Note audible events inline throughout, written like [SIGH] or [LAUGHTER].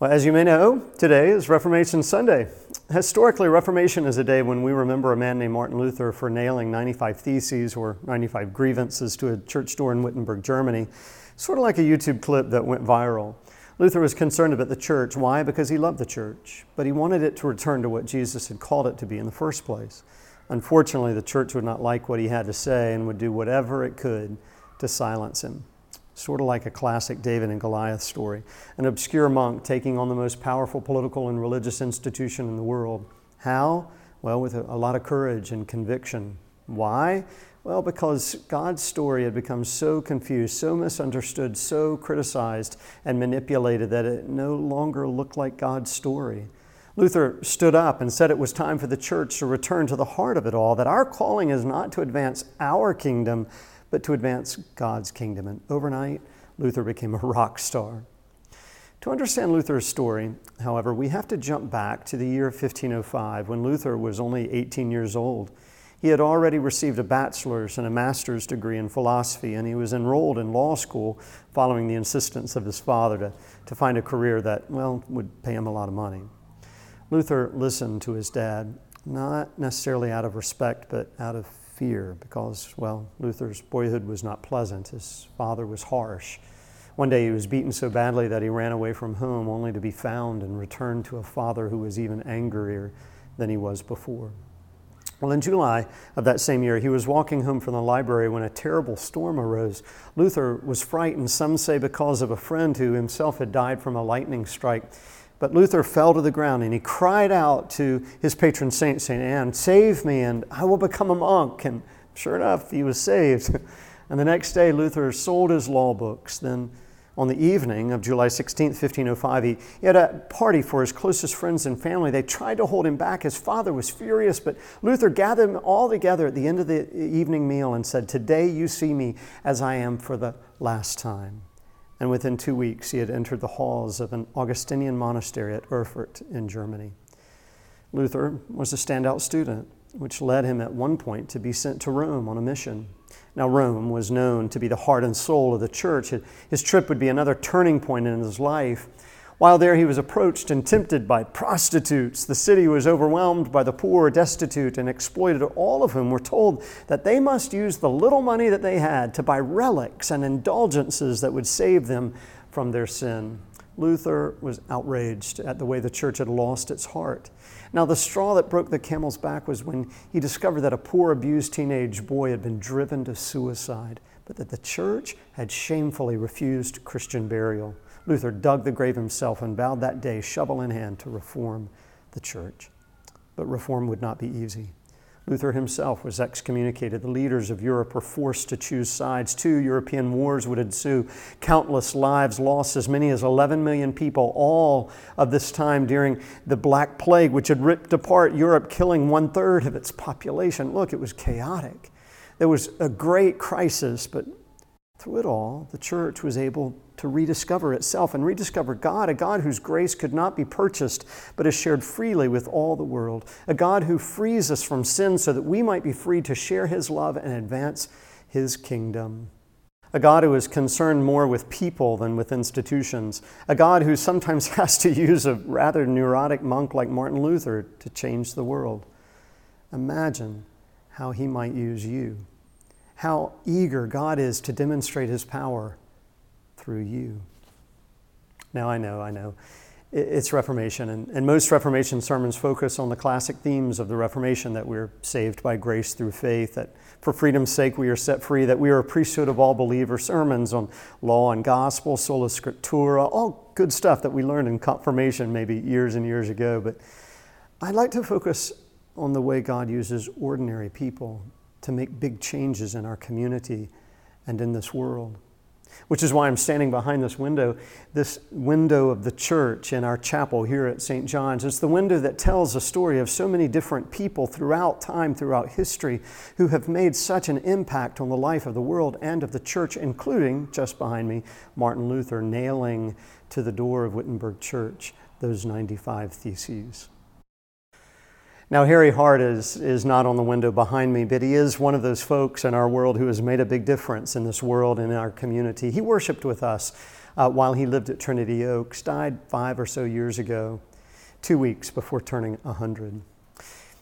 Well, as you may know, today is Reformation Sunday. Historically, Reformation is a day when we remember a man named Martin Luther for nailing 95 theses or 95 grievances to a church door in Wittenberg, Germany, sort of like a YouTube clip that went viral. Luther was concerned about the church. Why? Because he loved the church, but he wanted it to return to what Jesus had called it to be in the first place. Unfortunately, the church would not like what he had to say and would do whatever it could to silence him sort of like a classic David and Goliath story. An obscure monk taking on the most powerful political and religious institution in the world. How? Well, with a, lot of courage and conviction. Why? Well, because God's story had become so confused, so misunderstood, so criticized and manipulated that it no longer looked like God's story. Luther stood up and said it was time for the church to return to the heart of it all, that our calling is not to advance our kingdom, but to advance God's kingdom. And overnight, Luther became a [LAUGHS] rock star. To understand Luther's story, however, we have to jump back to the year 1505 when Luther was only 18 years old. He had already received a bachelor's and a master's degree in philosophy, and he was enrolled in law school following the insistence of his father to, to find a career that, well, would pay him a lot of money. Luther listened to his dad, not necessarily out of respect, but out of fear because, well, Luther's boyhood was not pleasant. His father was harsh. One day he was beaten so badly that he ran away from home only to be found and returned to a father who was even angrier than he was before. Well, in July of that same year, he was walking home from the library when a terrible storm arose. Luther was frightened, some say because of a friend who himself had died from a lightning strike. But Luther fell to the ground and he cried out to his patron saint, St. Anne, Save me and I will become a monk. And sure enough, he was saved. [LAUGHS] and the next day, Luther sold his law books. Then, on the evening of July 16, 1505, he, he had a party for his closest friends and family. They tried to hold him back. His father was furious, but Luther gathered them all together at the end of the evening meal and said, Today you see me as I am for the last time and within two weeks he had entered the halls of an Augustinian monastery at Erfurt in Germany. Luther was a standout student, which led him at one point to be sent to Rome on a mission. Now, Rome was known to be the heart and soul of the church. His trip would be another turning point in his life. While there, he was approached and tempted by prostitutes. The city was overwhelmed by the poor, destitute, and exploited, all of whom were told that they must use the little money that they had to buy relics and indulgences that would save them from their sin. Luther was outraged at the way the church had lost its heart. Now, the straw that broke the camel's back was when he discovered that a poor, abused teenage boy had been driven to suicide, but that the church had shamefully refused Christian burial. Luther dug the grave himself and vowed that day, shovel in hand, to reform the church. But reform would not be easy. Luther himself was excommunicated. The leaders of Europe were forced to choose sides. Two European wars would ensue, countless lives lost, as many as 11 million people, all of this time during the Black Plague, which had ripped apart Europe, killing one third of its population. Look, it was chaotic. There was a great crisis, but through it all, the church was able to rediscover itself and rediscover God, a God whose grace could not be purchased but is shared freely with all the world, a God who frees us from sin so that we might be free to share His love and advance His kingdom. A God who is concerned more with people than with institutions. A God who sometimes [LAUGHS] has to use a rather neurotic monk like Martin Luther to change the world. Imagine how he might use you how eager God is to demonstrate his power through you. Now, I know, I know. It's Reformation, and, and most Reformation sermons focus on the classic themes of the Reformation that we're saved by grace through faith, that for freedom's sake we are set free, that we are a priesthood of all believers, sermons on law and gospel, sola scriptura, all good stuff that we learned in confirmation maybe years and years ago. But I'd like to focus on the way God uses ordinary people to make big changes in our community and in this world. Which is why I'm standing behind this window, this window of the church in our chapel here at St. John's. It's the window that tells a story of so many different people throughout time, throughout history, who have made such an impact on the life of the world and of the church, including, just behind me, Martin Luther nailing to the door of Wittenberg Church those 95 theses. Now, Harry Hart is, is not on the window behind me, but he is one of those folks in our world who has made a big difference in this world and in our community. He worshiped with us uh, while he lived at Trinity Oaks, died five or so years ago, two weeks before turning 100.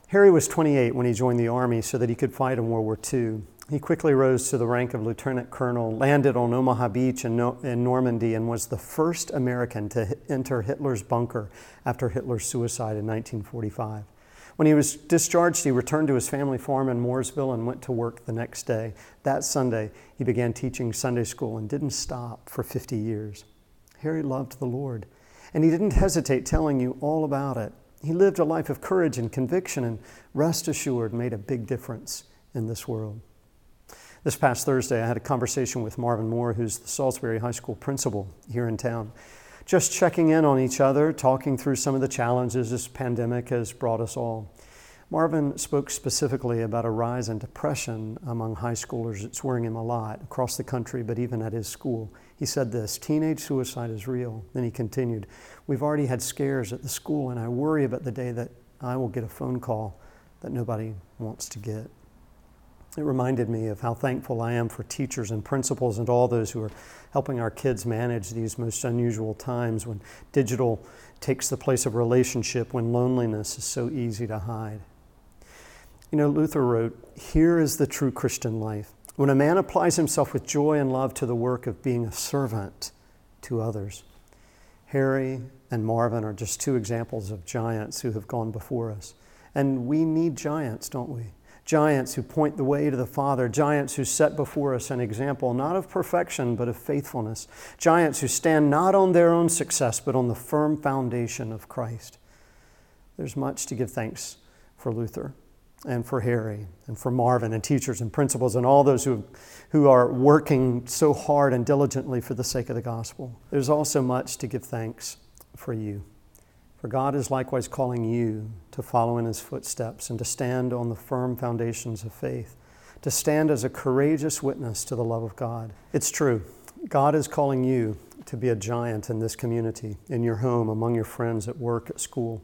Harry was 28 when he joined the Army so that he could fight in World War II. He quickly rose to the rank of lieutenant colonel, landed on Omaha Beach in, no- in, Normandy, and was the first American to enter Hitler's bunker after Hitler's suicide in 1945. When he was discharged, he returned to his family farm in Mooresville and went to work the next day. That Sunday, he began teaching Sunday school and didn't stop for 50 years. Harry loved the Lord, and he didn't hesitate telling you all about it. He lived a life of courage and conviction, and rest assured, made a big difference in this world. This past Thursday, I had a conversation with Marvin Moore, who's the Salisbury High School principal here in town. Just checking in on each other, talking through some of the challenges this pandemic has brought us all. Marvin spoke specifically about a rise in depression among high schoolers. It's worrying him a lot across the country, but even at his school. He said this teenage suicide is real. Then he continued, We've already had scares at the school, and I worry about the day that I will get a phone call that nobody wants to get. It reminded me of how thankful I am for teachers and principals and all those who are helping our kids manage these most unusual times when digital takes the place of relationship, when loneliness is so easy to hide. You know, Luther wrote, Here is the true Christian life. When a man applies himself with joy and love to the work of being a servant to others. Harry and Marvin are just two examples of giants who have gone before us. And we need giants, don't we? Giants who point the way to the Father, giants who set before us an example not of perfection but of faithfulness, giants who stand not on their own success but on the firm foundation of Christ. There's much to give thanks for Luther and for Harry and for Marvin and teachers and principals and all those who, who are working so hard and diligently for the sake of the gospel. There's also much to give thanks for you. For God is likewise calling you to follow in his footsteps and to stand on the firm foundations of faith, to stand as a courageous witness to the love of God. It's true. God is calling you to be a giant in this community, in your home, among your friends, at work, at school.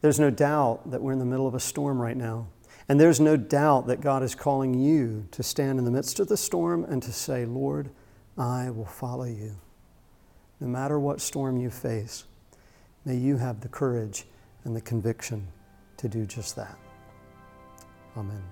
There's no doubt that we're in the middle of a storm right now. And there's no doubt that God is calling you to stand in the midst of the storm and to say, Lord, I will follow you. No matter what storm you face, May you have the courage and the conviction to do just that. Amen.